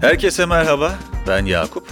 Herkese merhaba, ben Yakup.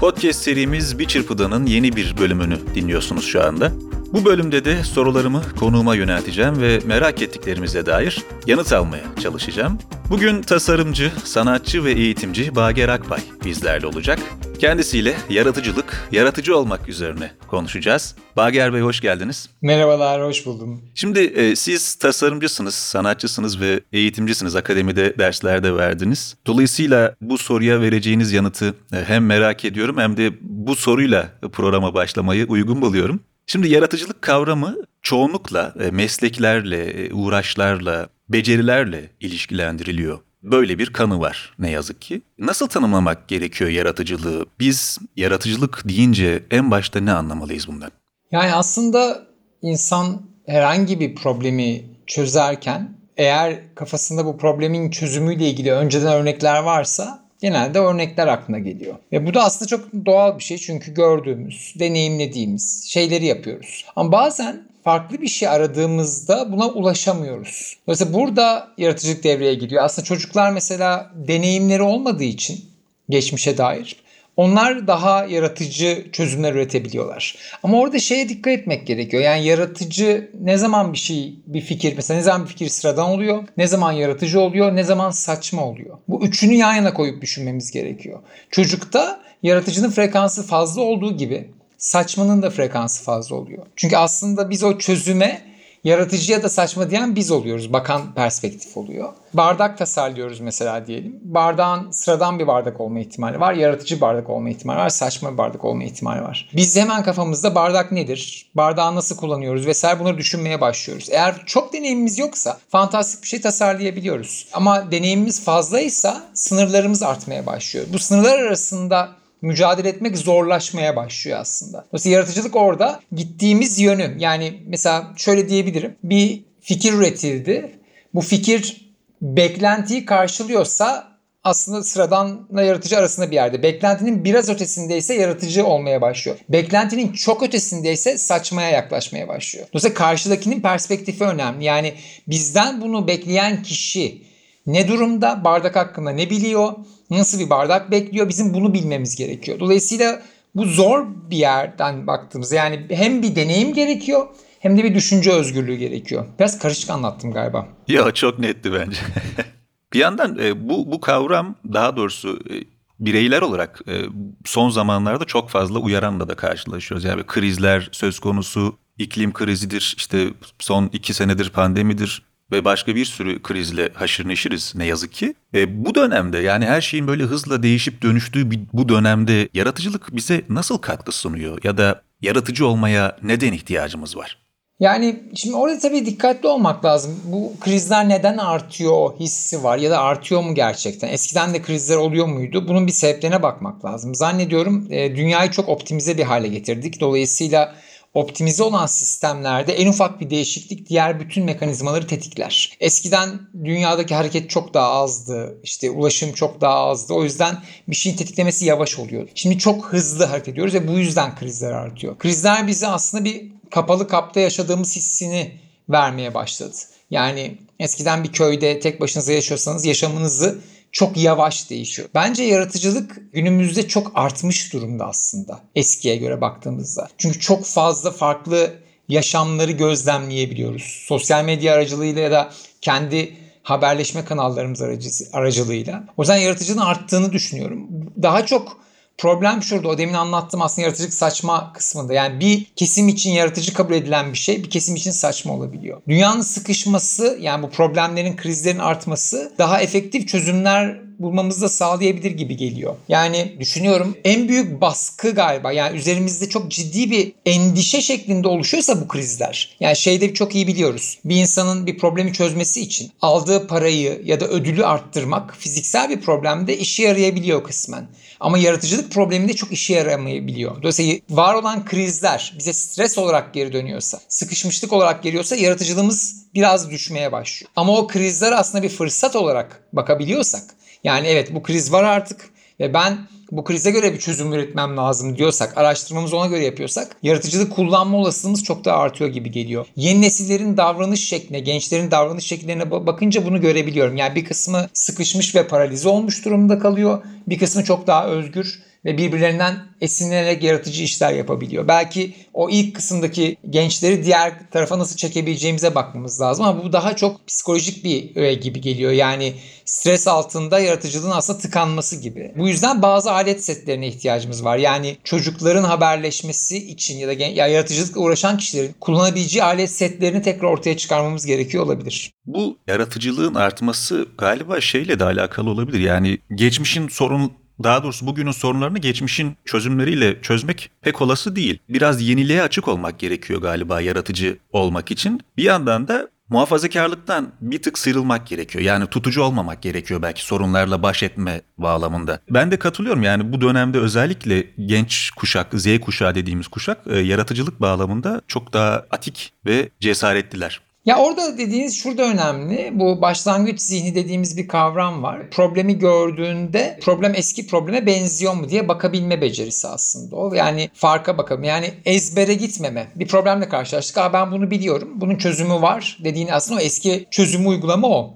Podcast serimiz Bir Çırpıdan'ın yeni bir bölümünü dinliyorsunuz şu anda. Bu bölümde de sorularımı konuğuma yönelteceğim ve merak ettiklerimize dair yanıt almaya çalışacağım. Bugün tasarımcı, sanatçı ve eğitimci Bager Akbay bizlerle olacak. Kendisiyle yaratıcılık, yaratıcı olmak üzerine konuşacağız. Bager Bey hoş geldiniz. Merhabalar, hoş buldum. Şimdi e, siz tasarımcısınız, sanatçısınız ve eğitimcisiniz. Akademide derslerde verdiniz. Dolayısıyla bu soruya vereceğiniz yanıtı e, hem merak ediyorum hem de bu soruyla programa başlamayı uygun buluyorum. Şimdi yaratıcılık kavramı çoğunlukla e, mesleklerle, e, uğraşlarla, becerilerle ilişkilendiriliyor. Böyle bir kanı var ne yazık ki. Nasıl tanımlamak gerekiyor yaratıcılığı? Biz yaratıcılık deyince en başta ne anlamalıyız bundan? Yani aslında insan herhangi bir problemi çözerken eğer kafasında bu problemin çözümüyle ilgili önceden örnekler varsa genelde örnekler aklına geliyor. Ve bu da aslında çok doğal bir şey çünkü gördüğümüz, deneyimlediğimiz şeyleri yapıyoruz. Ama bazen farklı bir şey aradığımızda buna ulaşamıyoruz. Dolayısıyla burada yaratıcılık devreye giriyor. Aslında çocuklar mesela deneyimleri olmadığı için geçmişe dair onlar daha yaratıcı çözümler üretebiliyorlar. Ama orada şeye dikkat etmek gerekiyor. Yani yaratıcı ne zaman bir şey, bir fikir, mesela ne zaman bir fikir sıradan oluyor, ne zaman yaratıcı oluyor, ne zaman saçma oluyor. Bu üçünü yan yana koyup düşünmemiz gerekiyor. Çocukta yaratıcının frekansı fazla olduğu gibi saçmanın da frekansı fazla oluyor. Çünkü aslında biz o çözüme yaratıcı ya da saçma diyen biz oluyoruz. Bakan perspektif oluyor. Bardak tasarlıyoruz mesela diyelim. Bardağın sıradan bir bardak olma ihtimali var. Yaratıcı bardak olma ihtimali var. Saçma bir bardak olma ihtimali var. Biz hemen kafamızda bardak nedir? Bardağı nasıl kullanıyoruz vesaire bunları düşünmeye başlıyoruz. Eğer çok deneyimimiz yoksa fantastik bir şey tasarlayabiliyoruz. Ama deneyimimiz fazlaysa sınırlarımız artmaya başlıyor. Bu sınırlar arasında mücadele etmek zorlaşmaya başlıyor aslında. Dolayısıyla yaratıcılık orada gittiğimiz yönü yani mesela şöyle diyebilirim. Bir fikir üretildi. Bu fikir beklentiyi karşılıyorsa aslında sıradanla yaratıcı arasında bir yerde. Beklentinin biraz ötesindeyse yaratıcı olmaya başlıyor. Beklentinin çok ötesindeyse saçmaya yaklaşmaya başlıyor. Dolayısıyla karşıdakinin perspektifi önemli. Yani bizden bunu bekleyen kişi ne durumda, bardak hakkında ne biliyor, nasıl bir bardak bekliyor bizim bunu bilmemiz gerekiyor. Dolayısıyla bu zor bir yerden baktığımızda yani hem bir deneyim gerekiyor hem de bir düşünce özgürlüğü gerekiyor. Biraz karışık anlattım galiba. Ya çok netti bence. bir yandan e, bu bu kavram daha doğrusu e, bireyler olarak e, son zamanlarda çok fazla uyaranla da karşılaşıyoruz. Yani krizler söz konusu, iklim krizidir, işte son iki senedir pandemidir ve başka bir sürü krizle haşır neşiriz ne yazık ki. E, bu dönemde yani her şeyin böyle hızla değişip dönüştüğü bir, bu dönemde yaratıcılık bize nasıl katkı sunuyor ya da yaratıcı olmaya neden ihtiyacımız var? Yani şimdi orada tabii dikkatli olmak lazım. Bu krizler neden artıyor hissi var ya da artıyor mu gerçekten? Eskiden de krizler oluyor muydu? Bunun bir sebeplerine bakmak lazım. Zannediyorum e, dünyayı çok optimize bir hale getirdik. Dolayısıyla optimize olan sistemlerde en ufak bir değişiklik diğer bütün mekanizmaları tetikler. Eskiden dünyadaki hareket çok daha azdı. İşte ulaşım çok daha azdı. O yüzden bir şeyin tetiklemesi yavaş oluyor. Şimdi çok hızlı hareket ediyoruz ve bu yüzden krizler artıyor. Krizler bize aslında bir kapalı kapta yaşadığımız hissini vermeye başladı. Yani eskiden bir köyde tek başınıza yaşıyorsanız yaşamınızı çok yavaş değişiyor. Bence yaratıcılık günümüzde çok artmış durumda aslında eskiye göre baktığımızda. Çünkü çok fazla farklı yaşamları gözlemleyebiliyoruz. Sosyal medya aracılığıyla ya da kendi haberleşme kanallarımız aracılığıyla. O yüzden yaratıcılığın arttığını düşünüyorum. Daha çok Problem şurada o demin anlattığım aslında yaratıcılık saçma kısmında. Yani bir kesim için yaratıcı kabul edilen bir şey bir kesim için saçma olabiliyor. Dünyanın sıkışması yani bu problemlerin krizlerin artması daha efektif çözümler bulmamızı da sağlayabilir gibi geliyor. Yani düşünüyorum en büyük baskı galiba yani üzerimizde çok ciddi bir endişe şeklinde oluşuyorsa bu krizler. Yani şeyde çok iyi biliyoruz. Bir insanın bir problemi çözmesi için aldığı parayı ya da ödülü arttırmak fiziksel bir problemde işe yarayabiliyor kısmen. Ama yaratıcılık probleminde çok işe yaramayabiliyor. Dolayısıyla var olan krizler bize stres olarak geri dönüyorsa, sıkışmışlık olarak geliyorsa yaratıcılığımız biraz düşmeye başlıyor. Ama o krizler aslında bir fırsat olarak bakabiliyorsak yani evet bu kriz var artık ve ben bu krize göre bir çözüm üretmem lazım diyorsak, araştırmamızı ona göre yapıyorsak yaratıcılık kullanma olasılığımız çok daha artıyor gibi geliyor. Yeni nesillerin davranış şekline, gençlerin davranış şekillerine bakınca bunu görebiliyorum. Yani bir kısmı sıkışmış ve paralize olmuş durumda kalıyor. Bir kısmı çok daha özgür ve birbirlerinden esinlenerek yaratıcı işler yapabiliyor. Belki o ilk kısımdaki gençleri diğer tarafa nasıl çekebileceğimize bakmamız lazım ama bu daha çok psikolojik bir öğe gibi geliyor. Yani stres altında yaratıcılığın aslında tıkanması gibi. Bu yüzden bazı alet setlerine ihtiyacımız var. Yani çocukların haberleşmesi için ya da ya yaratıcılıkla uğraşan kişilerin kullanabileceği alet setlerini tekrar ortaya çıkarmamız gerekiyor olabilir. Bu yaratıcılığın artması galiba şeyle de alakalı olabilir. Yani geçmişin sorun daha doğrusu bugünün sorunlarını geçmişin çözümleriyle çözmek pek olası değil. Biraz yeniliğe açık olmak gerekiyor galiba yaratıcı olmak için. Bir yandan da muhafazakarlıktan bir tık sıyrılmak gerekiyor. Yani tutucu olmamak gerekiyor belki sorunlarla baş etme bağlamında. Ben de katılıyorum yani bu dönemde özellikle genç kuşak, Z kuşağı dediğimiz kuşak e, yaratıcılık bağlamında çok daha atik ve cesaretliler. Ya orada dediğiniz şurada önemli. Bu başlangıç zihni dediğimiz bir kavram var. Problemi gördüğünde problem eski probleme benziyor mu diye bakabilme becerisi aslında o. Yani farka bakalım. Yani ezbere gitmeme. Bir problemle karşılaştık. Aa ben bunu biliyorum. Bunun çözümü var dediğini aslında o eski çözümü uygulama o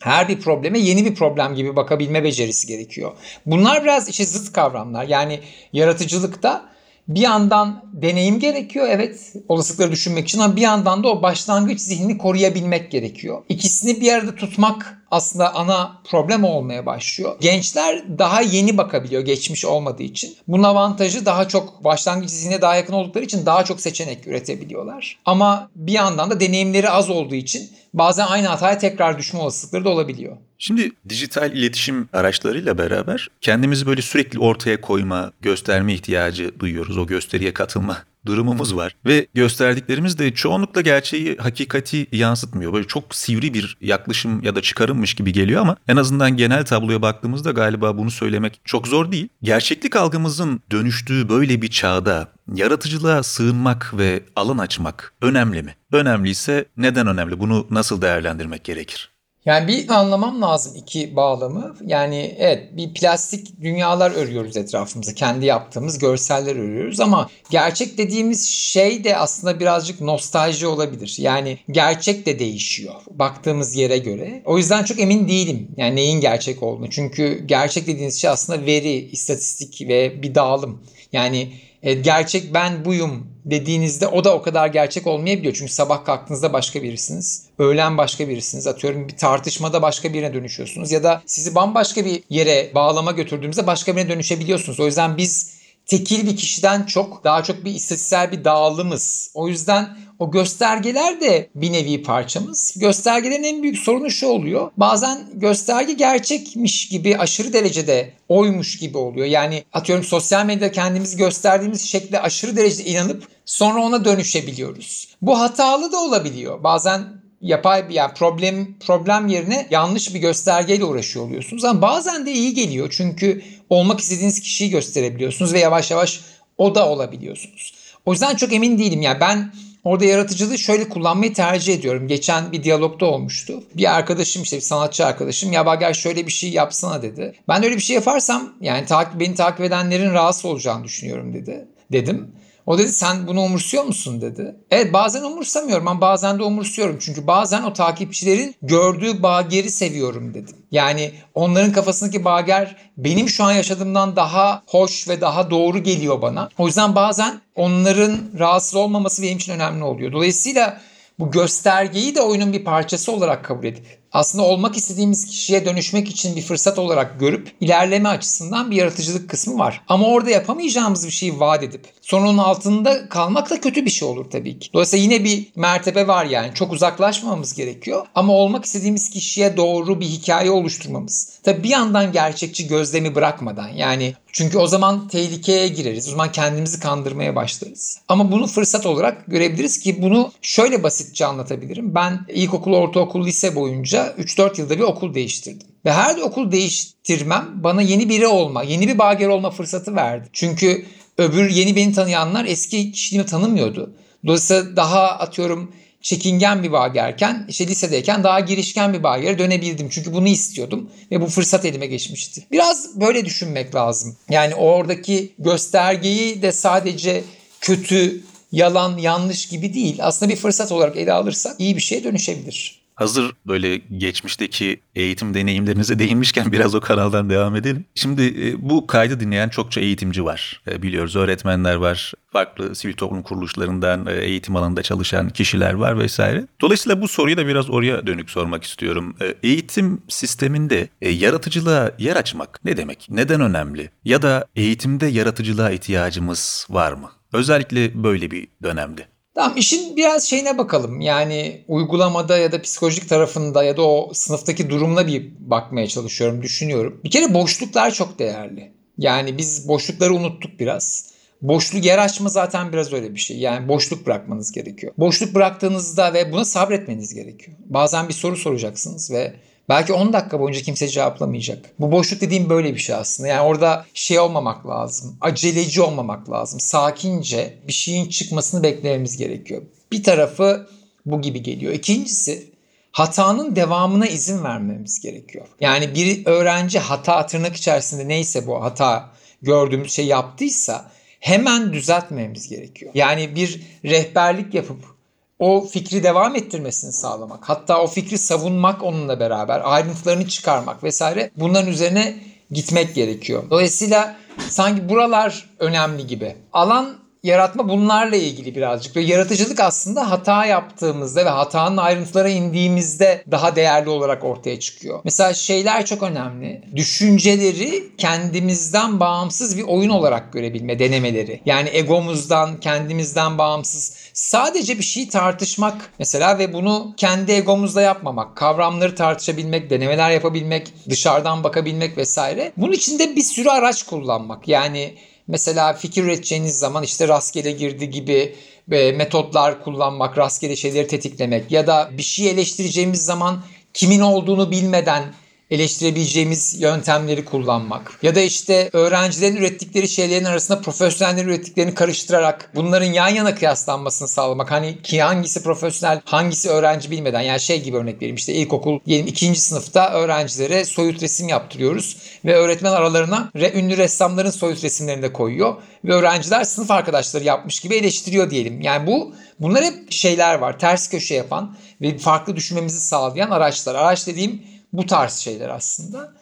her bir probleme yeni bir problem gibi bakabilme becerisi gerekiyor. Bunlar biraz işte zıt kavramlar. Yani yaratıcılıkta bir yandan deneyim gerekiyor evet olasılıkları düşünmek için ama bir yandan da o başlangıç zihnini koruyabilmek gerekiyor. İkisini bir arada tutmak aslında ana problem olmaya başlıyor. Gençler daha yeni bakabiliyor geçmiş olmadığı için. Bunun avantajı daha çok başlangıç zihnine daha yakın oldukları için daha çok seçenek üretebiliyorlar. Ama bir yandan da deneyimleri az olduğu için bazen aynı hataya tekrar düşme olasılıkları da olabiliyor. Şimdi dijital iletişim araçlarıyla beraber kendimizi böyle sürekli ortaya koyma, gösterme ihtiyacı duyuyoruz. O gösteriye katılma durumumuz var. Ve gösterdiklerimiz de çoğunlukla gerçeği, hakikati yansıtmıyor. Böyle çok sivri bir yaklaşım ya da çıkarımmış gibi geliyor ama en azından genel tabloya baktığımızda galiba bunu söylemek çok zor değil. Gerçeklik algımızın dönüştüğü böyle bir çağda yaratıcılığa sığınmak ve alan açmak önemli mi? Önemliyse neden önemli? Bunu nasıl değerlendirmek gerekir? Yani bir anlamam lazım iki bağlamı. Yani evet bir plastik dünyalar örüyoruz etrafımızda. Kendi yaptığımız görseller örüyoruz ama gerçek dediğimiz şey de aslında birazcık nostalji olabilir. Yani gerçek de değişiyor baktığımız yere göre. O yüzden çok emin değilim yani neyin gerçek olduğunu. Çünkü gerçek dediğiniz şey aslında veri, istatistik ve bir dağılım. Yani gerçek ben buyum dediğinizde o da o kadar gerçek olmayabiliyor. Çünkü sabah kalktığınızda başka birisiniz. Öğlen başka birisiniz. Atıyorum bir tartışmada başka birine dönüşüyorsunuz. Ya da sizi bambaşka bir yere bağlama götürdüğümüzde başka birine dönüşebiliyorsunuz. O yüzden biz tekil bir kişiden çok daha çok bir istatistiksel bir dağılımız. O yüzden o göstergeler de bir nevi parçamız. Göstergelerin en büyük sorunu şu oluyor. Bazen gösterge gerçekmiş gibi aşırı derecede oymuş gibi oluyor. Yani atıyorum sosyal medyada kendimizi gösterdiğimiz şekilde aşırı derecede inanıp sonra ona dönüşebiliyoruz. Bu hatalı da olabiliyor. Bazen yapay bir yani problem problem yerine yanlış bir göstergeyle uğraşıyor oluyorsunuz. Ama bazen de iyi geliyor. Çünkü olmak istediğiniz kişiyi gösterebiliyorsunuz ve yavaş yavaş o da olabiliyorsunuz. O yüzden çok emin değilim. Yani ben Orada yaratıcılığı şöyle kullanmayı tercih ediyorum. Geçen bir diyalogda olmuştu. Bir arkadaşım işte bir sanatçı arkadaşım ya Bager şöyle bir şey yapsana dedi. Ben öyle bir şey yaparsam yani takip, beni takip edenlerin rahatsız olacağını düşünüyorum dedi. Dedim. O dedi sen bunu umursuyor musun dedi. Evet bazen umursamıyorum ama bazen de umursuyorum. Çünkü bazen o takipçilerin gördüğü bageri seviyorum dedim. Yani onların kafasındaki bager benim şu an yaşadığımdan daha hoş ve daha doğru geliyor bana. O yüzden bazen onların rahatsız olmaması benim için önemli oluyor. Dolayısıyla bu göstergeyi de oyunun bir parçası olarak kabul edip aslında olmak istediğimiz kişiye dönüşmek için bir fırsat olarak görüp ilerleme açısından bir yaratıcılık kısmı var. Ama orada yapamayacağımız bir şeyi vaat edip sonra altında kalmak da kötü bir şey olur tabii ki. Dolayısıyla yine bir mertebe var yani. Çok uzaklaşmamamız gerekiyor. Ama olmak istediğimiz kişiye doğru bir hikaye oluşturmamız. Tabii bir yandan gerçekçi gözlemi bırakmadan yani çünkü o zaman tehlikeye gireriz. O zaman kendimizi kandırmaya başlarız. Ama bunu fırsat olarak görebiliriz ki bunu şöyle basitçe anlatabilirim. Ben ilkokul, ortaokul, lise boyunca 3-4 yılda bir okul değiştirdim. Ve her okul değiştirmem bana yeni biri olma, yeni bir bager olma fırsatı verdi. Çünkü öbür yeni beni tanıyanlar eski kişiliğimi tanımıyordu. Dolayısıyla daha atıyorum çekingen bir bagerken işte lisedeyken daha girişken bir bagere dönebildim. Çünkü bunu istiyordum ve bu fırsat elime geçmişti. Biraz böyle düşünmek lazım. Yani oradaki göstergeyi de sadece kötü, yalan, yanlış gibi değil. Aslında bir fırsat olarak ele alırsak iyi bir şeye dönüşebilir. Hazır böyle geçmişteki eğitim deneyimlerinize değinmişken biraz o kanaldan devam edelim. Şimdi e, bu kaydı dinleyen çokça eğitimci var. E, biliyoruz öğretmenler var, farklı sivil toplum kuruluşlarından e, eğitim alanında çalışan kişiler var vesaire. Dolayısıyla bu soruyu da biraz oraya dönük sormak istiyorum. Eğitim sisteminde yaratıcılığa yer açmak ne demek? Neden önemli? Ya da eğitimde yaratıcılığa ihtiyacımız var mı? Özellikle böyle bir dönemde. Tamam işin biraz şeyine bakalım. Yani uygulamada ya da psikolojik tarafında ya da o sınıftaki durumuna bir bakmaya çalışıyorum, düşünüyorum. Bir kere boşluklar çok değerli. Yani biz boşlukları unuttuk biraz. Boşluk yer açma zaten biraz öyle bir şey. Yani boşluk bırakmanız gerekiyor. Boşluk bıraktığınızda ve buna sabretmeniz gerekiyor. Bazen bir soru soracaksınız ve Belki 10 dakika boyunca kimse cevaplamayacak. Bu boşluk dediğim böyle bir şey aslında. Yani orada şey olmamak lazım. Aceleci olmamak lazım. Sakince bir şeyin çıkmasını beklememiz gerekiyor. Bir tarafı bu gibi geliyor. İkincisi hatanın devamına izin vermemiz gerekiyor. Yani bir öğrenci hata tırnak içerisinde neyse bu hata gördüğümüz şey yaptıysa hemen düzeltmemiz gerekiyor. Yani bir rehberlik yapıp o fikri devam ettirmesini sağlamak. Hatta o fikri savunmak onunla beraber, ayrıntılarını çıkarmak vesaire bunların üzerine gitmek gerekiyor. Dolayısıyla sanki buralar önemli gibi. Alan yaratma bunlarla ilgili birazcık. Ve yaratıcılık aslında hata yaptığımızda ve hatanın ayrıntılara indiğimizde daha değerli olarak ortaya çıkıyor. Mesela şeyler çok önemli. Düşünceleri kendimizden bağımsız bir oyun olarak görebilme denemeleri. Yani egomuzdan, kendimizden bağımsız sadece bir şeyi tartışmak mesela ve bunu kendi egomuzla yapmamak, kavramları tartışabilmek, denemeler yapabilmek, dışarıdan bakabilmek vesaire. Bunun için de bir sürü araç kullanmak. Yani Mesela fikir üreteceğiniz zaman işte rastgele girdi gibi e, metotlar kullanmak, rastgele şeyleri tetiklemek ya da bir şey eleştireceğimiz zaman kimin olduğunu bilmeden eleştirebileceğimiz yöntemleri kullanmak. Ya da işte öğrencilerin ürettikleri şeylerin arasında profesyonellerin ürettiklerini karıştırarak bunların yan yana kıyaslanmasını sağlamak. Hani ki hangisi profesyonel, hangisi öğrenci bilmeden. Yani şey gibi örnek vereyim işte ilkokul diyelim ikinci sınıfta öğrencilere soyut resim yaptırıyoruz. Ve öğretmen aralarına re, ünlü ressamların soyut resimlerini de koyuyor. Ve öğrenciler sınıf arkadaşları yapmış gibi eleştiriyor diyelim. Yani bu bunlar hep şeyler var. Ters köşe yapan ve farklı düşünmemizi sağlayan araçlar. Araç dediğim bu tarz şeyler aslında.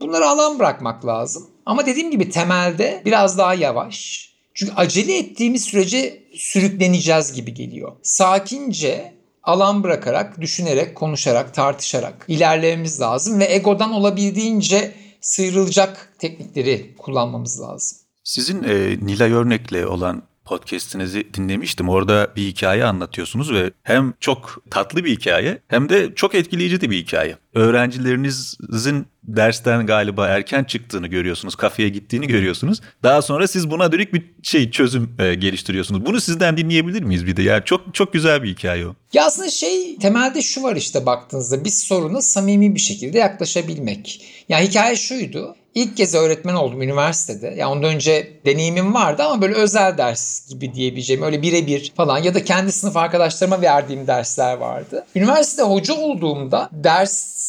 Bunları alan bırakmak lazım. Ama dediğim gibi temelde biraz daha yavaş. Çünkü acele ettiğimiz sürece sürükleneceğiz gibi geliyor. Sakince alan bırakarak, düşünerek, konuşarak, tartışarak ilerlememiz lazım ve egodan olabildiğince sıyrılacak teknikleri kullanmamız lazım. Sizin e, Nilay Örnek'le olan podcast'inizi dinlemiştim. Orada bir hikaye anlatıyorsunuz ve hem çok tatlı bir hikaye hem de çok etkileyici de bir hikaye. Öğrencilerinizin dersten galiba erken çıktığını görüyorsunuz, kafeye gittiğini görüyorsunuz. Daha sonra siz buna dönük bir şey çözüm e, geliştiriyorsunuz. Bunu sizden dinleyebilir miyiz bir de? Yani çok çok güzel bir hikaye o. Ya aslında şey temelde şu var işte baktığınızda bir soruna samimi bir şekilde yaklaşabilmek. Yani hikaye şuydu. İlk kez öğretmen oldum üniversitede. Yani ondan önce deneyimim vardı ama böyle özel ders gibi diyebileceğim öyle birebir falan ya da kendi sınıf arkadaşlarıma verdiğim dersler vardı. Üniversitede hoca olduğumda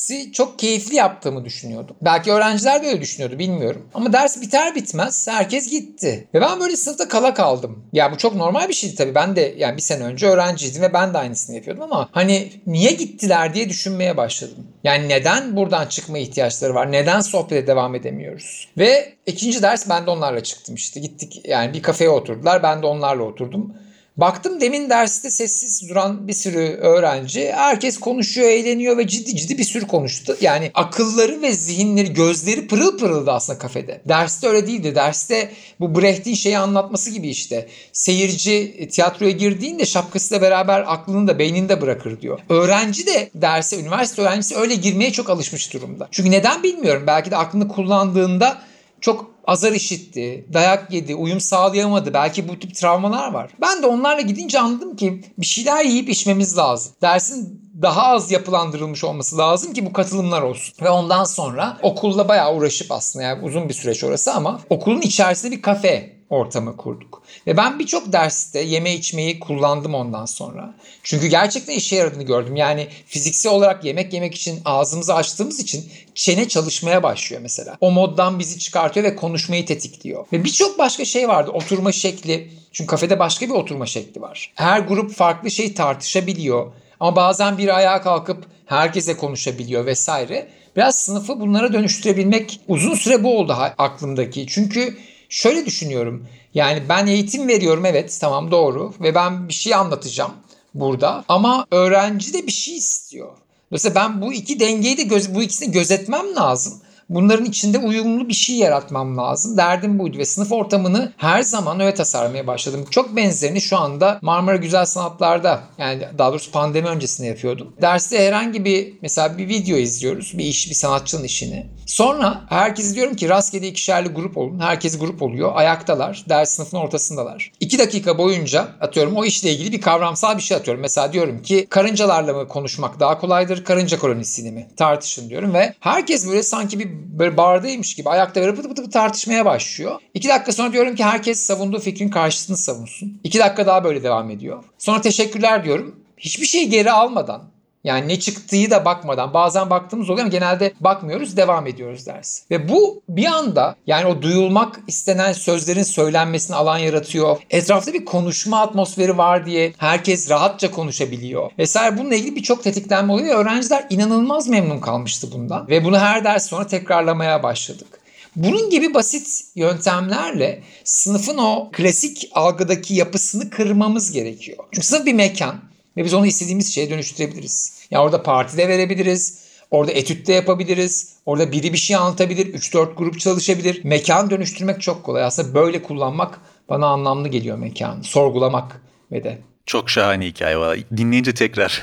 dersi çok keyifli yaptığımı düşünüyordum. Belki öğrenciler de öyle düşünüyordu bilmiyorum. Ama ders biter bitmez herkes gitti. Ve ben böyle sınıfta kala kaldım. Ya bu çok normal bir şeydi tabii. Ben de yani bir sene önce öğrenciydim ve ben de aynısını yapıyordum ama hani niye gittiler diye düşünmeye başladım. Yani neden buradan çıkma ihtiyaçları var? Neden sohbete devam edemiyoruz? Ve ikinci ders ben de onlarla çıktım işte. Gittik yani bir kafeye oturdular. Ben de onlarla oturdum. Baktım demin derste sessiz duran bir sürü öğrenci herkes konuşuyor, eğleniyor ve ciddi ciddi bir sürü konuştu. Yani akılları ve zihinleri, gözleri pırıl pırıldı aslında kafede. Derste öyle değildi. Derste bu Brecht'in şeyi anlatması gibi işte. Seyirci tiyatroya girdiğinde şapkasıyla beraber aklını da beynini de bırakır diyor. Öğrenci de derse, üniversite öğrencisi öyle girmeye çok alışmış durumda. Çünkü neden bilmiyorum. Belki de aklını kullandığında çok azar işitti, dayak yedi, uyum sağlayamadı. Belki bu tip travmalar var. Ben de onlarla gidince anladım ki bir şeyler yiyip içmemiz lazım. Dersin daha az yapılandırılmış olması lazım ki bu katılımlar olsun. Ve ondan sonra okulla bayağı uğraşıp aslında yani uzun bir süreç orası ama okulun içerisinde bir kafe ortamı kurduk. Ve ben birçok derste yeme içmeyi kullandım ondan sonra. Çünkü gerçekten işe yaradığını gördüm. Yani fiziksel olarak yemek yemek için ağzımızı açtığımız için çene çalışmaya başlıyor mesela. O moddan bizi çıkartıyor ve konuşmayı tetikliyor. Ve birçok başka şey vardı. Oturma şekli. Çünkü kafede başka bir oturma şekli var. Her grup farklı şey tartışabiliyor. Ama bazen biri ayağa kalkıp herkese konuşabiliyor vesaire. Biraz sınıfı bunlara dönüştürebilmek uzun süre bu oldu aklımdaki. Çünkü şöyle düşünüyorum. Yani ben eğitim veriyorum evet tamam doğru ve ben bir şey anlatacağım burada ama öğrenci de bir şey istiyor. Mesela ben bu iki dengeyi de göz, bu ikisini gözetmem lazım. Bunların içinde uyumlu bir şey yaratmam lazım. Derdim buydu ve sınıf ortamını her zaman öyle tasarlamaya başladım. Çok benzerini şu anda Marmara Güzel Sanatlar'da yani daha doğrusu pandemi öncesinde yapıyordum. Derste herhangi bir mesela bir video izliyoruz. Bir iş, bir sanatçının işini. Sonra herkes diyorum ki rastgele ikişerli grup olun. Herkes grup oluyor. Ayaktalar. Ders sınıfın ortasındalar. İki dakika boyunca atıyorum o işle ilgili bir kavramsal bir şey atıyorum. Mesela diyorum ki karıncalarla mı konuşmak daha kolaydır? Karınca kolonisiyle mi? Tartışın diyorum ve herkes böyle sanki bir böyle bardaymış gibi ayakta böyle pıtı pıtı pıtı tartışmaya başlıyor. İki dakika sonra diyorum ki herkes savunduğu fikrin karşısını savunsun. İki dakika daha böyle devam ediyor. Sonra teşekkürler diyorum. Hiçbir şey geri almadan yani ne çıktığı da bakmadan bazen baktığımız oluyor ama genelde bakmıyoruz devam ediyoruz ders. Ve bu bir anda yani o duyulmak istenen sözlerin söylenmesine alan yaratıyor. Etrafta bir konuşma atmosferi var diye herkes rahatça konuşabiliyor. Vesaire bununla ilgili birçok tetiklenme oluyor öğrenciler inanılmaz memnun kalmıştı bundan. Ve bunu her ders sonra tekrarlamaya başladık. Bunun gibi basit yöntemlerle sınıfın o klasik algıdaki yapısını kırmamız gerekiyor. Çünkü sınıf bir mekan ve biz onu istediğimiz şeye dönüştürebiliriz. Yani orada partide verebiliriz. Orada etütte yapabiliriz. Orada biri bir şey anlatabilir. 3-4 grup çalışabilir. Mekan dönüştürmek çok kolay. Aslında böyle kullanmak bana anlamlı geliyor mekanı. Sorgulamak ve de. Çok şahane hikaye var. Dinleyince tekrar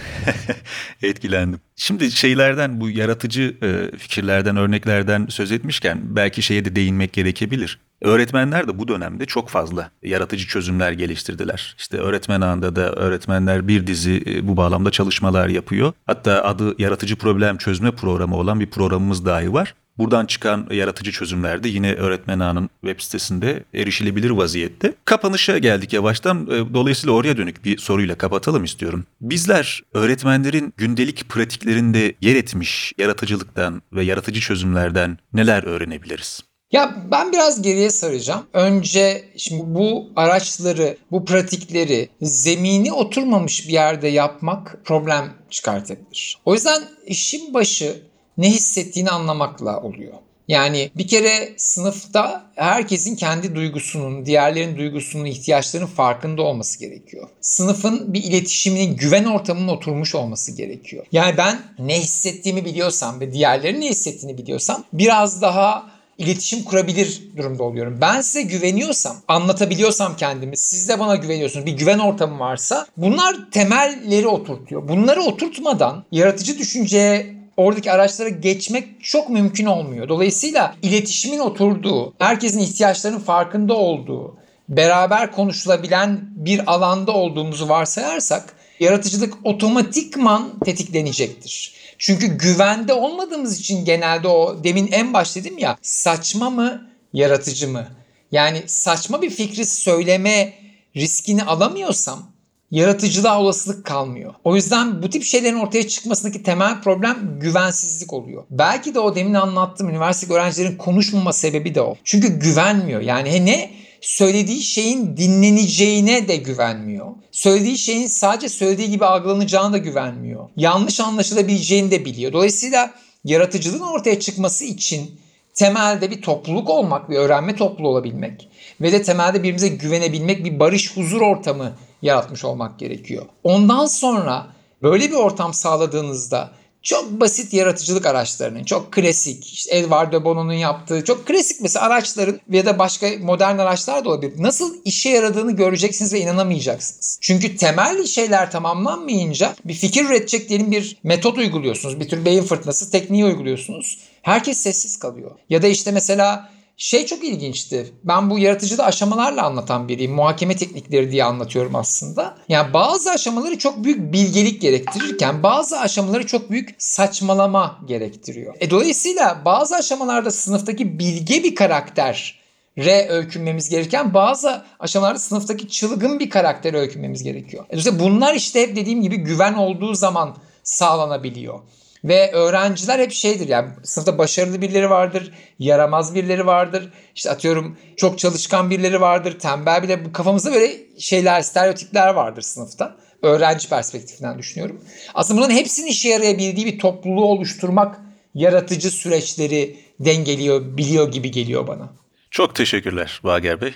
etkilendim. Şimdi şeylerden bu yaratıcı e, fikirlerden, örneklerden söz etmişken belki şeye de değinmek gerekebilir. Öğretmenler de bu dönemde çok fazla yaratıcı çözümler geliştirdiler. İşte öğretmen ağında da öğretmenler bir dizi e, bu bağlamda çalışmalar yapıyor. Hatta adı yaratıcı problem çözme programı olan bir programımız dahi var. Buradan çıkan yaratıcı çözümler de yine öğretmen ağının web sitesinde erişilebilir vaziyette. Kapanışa geldik yavaştan. E, dolayısıyla oraya dönük bir soruyla kapatalım istiyorum. Bizler öğretmenlerin gündelik pratiklerinde yer etmiş yaratıcılıktan ve yaratıcı çözümlerden neler öğrenebiliriz? Ya ben biraz geriye saracağım. Önce şimdi bu araçları, bu pratikleri zemini oturmamış bir yerde yapmak problem çıkartabilir. O yüzden işin başı ne hissettiğini anlamakla oluyor. Yani bir kere sınıfta herkesin kendi duygusunun, diğerlerin duygusunun, ihtiyaçlarının farkında olması gerekiyor. Sınıfın bir iletişiminin, güven ortamının oturmuş olması gerekiyor. Yani ben ne hissettiğimi biliyorsam ve diğerlerinin ne hissettiğini biliyorsam biraz daha iletişim kurabilir durumda oluyorum. Ben size güveniyorsam, anlatabiliyorsam kendimi, siz de bana güveniyorsunuz, bir güven ortamı varsa bunlar temelleri oturtuyor. Bunları oturtmadan yaratıcı düşünceye oradaki araçlara geçmek çok mümkün olmuyor. Dolayısıyla iletişimin oturduğu, herkesin ihtiyaçlarının farkında olduğu, beraber konuşulabilen bir alanda olduğumuzu varsayarsak yaratıcılık otomatikman tetiklenecektir. Çünkü güvende olmadığımız için genelde o demin en baş dedim ya saçma mı yaratıcı mı? Yani saçma bir fikri söyleme riskini alamıyorsam yaratıcılığa olasılık kalmıyor. O yüzden bu tip şeylerin ortaya çıkmasındaki temel problem güvensizlik oluyor. Belki de o demin anlattığım üniversite öğrencilerin konuşmama sebebi de o. Çünkü güvenmiyor. Yani ne söylediği şeyin dinleneceğine de güvenmiyor. Söylediği şeyin sadece söylediği gibi algılanacağına da güvenmiyor. Yanlış anlaşılabileceğini de biliyor. Dolayısıyla yaratıcılığın ortaya çıkması için temelde bir topluluk olmak, bir öğrenme topluluğu olabilmek ve de temelde birbirimize güvenebilmek, bir barış huzur ortamı yaratmış olmak gerekiyor. Ondan sonra böyle bir ortam sağladığınızda çok basit yaratıcılık araçlarının, çok klasik, işte Edward Bono'nun yaptığı çok klasik mesela araçların ya da başka modern araçlar da olabilir. Nasıl işe yaradığını göreceksiniz ve inanamayacaksınız. Çünkü temel şeyler tamamlanmayınca bir fikir üretecek diyelim bir metot uyguluyorsunuz. Bir tür beyin fırtınası tekniği uyguluyorsunuz. Herkes sessiz kalıyor. Ya da işte mesela şey çok ilginçti. Ben bu yaratıcıda aşamalarla anlatan biriyim. Muhakeme teknikleri diye anlatıyorum aslında. Yani bazı aşamaları çok büyük bilgelik gerektirirken bazı aşamaları çok büyük saçmalama gerektiriyor. E dolayısıyla bazı aşamalarda sınıftaki bilge bir karakter re öykünmemiz gereken bazı aşamalarda sınıftaki çılgın bir karaktere öykünmemiz gerekiyor. E, bunlar işte hep dediğim gibi güven olduğu zaman sağlanabiliyor. Ve öğrenciler hep şeydir yani sınıfta başarılı birileri vardır, yaramaz birileri vardır. İşte atıyorum çok çalışkan birileri vardır, tembel bile bu kafamızda böyle şeyler, stereotipler vardır sınıfta. Öğrenci perspektifinden düşünüyorum. Aslında bunların hepsinin işe yarayabildiği bir topluluğu oluşturmak yaratıcı süreçleri dengeliyor, biliyor gibi geliyor bana. Çok teşekkürler Bager Bey.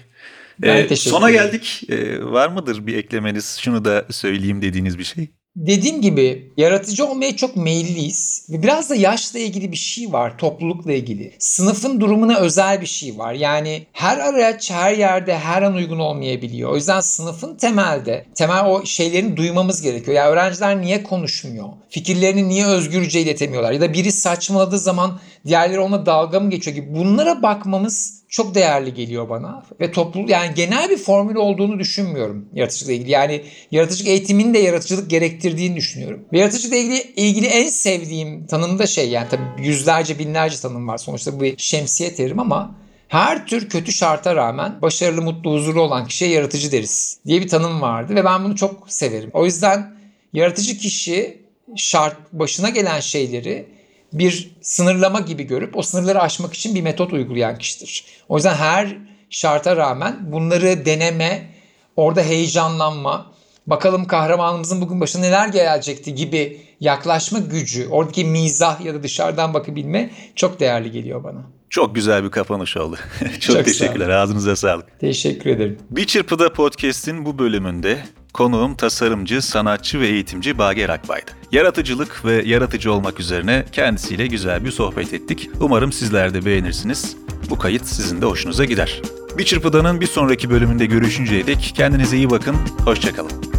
Ben Ee, sona geldik. Ee, var mıdır bir eklemeniz? Şunu da söyleyeyim dediğiniz bir şey. Dediğim gibi yaratıcı olmaya çok meyilliyiz. Ve biraz da yaşla ilgili bir şey var, toplulukla ilgili. Sınıfın durumuna özel bir şey var. Yani her araç her yerde her an uygun olmayabiliyor. O yüzden sınıfın temelde, temel o şeylerini duymamız gerekiyor. Yani öğrenciler niye konuşmuyor? Fikirlerini niye özgürce iletemiyorlar? Ya da biri saçmaladığı zaman diğerleri ona dalga mı geçiyor gibi. Bunlara bakmamız çok değerli geliyor bana. Ve toplu yani genel bir formül olduğunu düşünmüyorum yaratıcılıkla ilgili. Yani yaratıcılık eğitimin de yaratıcılık gerektirdiğini düşünüyorum. Ve yaratıcılıkla ilgili, ilgili en sevdiğim tanım da şey yani tabii yüzlerce binlerce tanım var. Sonuçta bu bir şemsiye terim ama her tür kötü şarta rağmen başarılı, mutlu, huzurlu olan kişiye yaratıcı deriz diye bir tanım vardı ve ben bunu çok severim. O yüzden yaratıcı kişi şart başına gelen şeyleri bir sınırlama gibi görüp o sınırları aşmak için bir metot uygulayan kişidir. O yüzden her şarta rağmen bunları deneme, orada heyecanlanma, bakalım kahramanımızın bugün başına neler gelecekti gibi yaklaşma gücü, oradaki mizah ya da dışarıdan bakabilme çok değerli geliyor bana. Çok güzel bir kapanış oldu. Çok, Çok sağ teşekkürler. Ağzınıza sağlık. Teşekkür ederim. Bir Çırpıda Podcast'in bu bölümünde konuğum tasarımcı, sanatçı ve eğitimci Bager Akbay'dı. Yaratıcılık ve yaratıcı olmak üzerine kendisiyle güzel bir sohbet ettik. Umarım sizler de beğenirsiniz. Bu kayıt sizin de hoşunuza gider. Bir Çırpıda'nın bir sonraki bölümünde görüşünceye dek kendinize iyi bakın, hoşçakalın.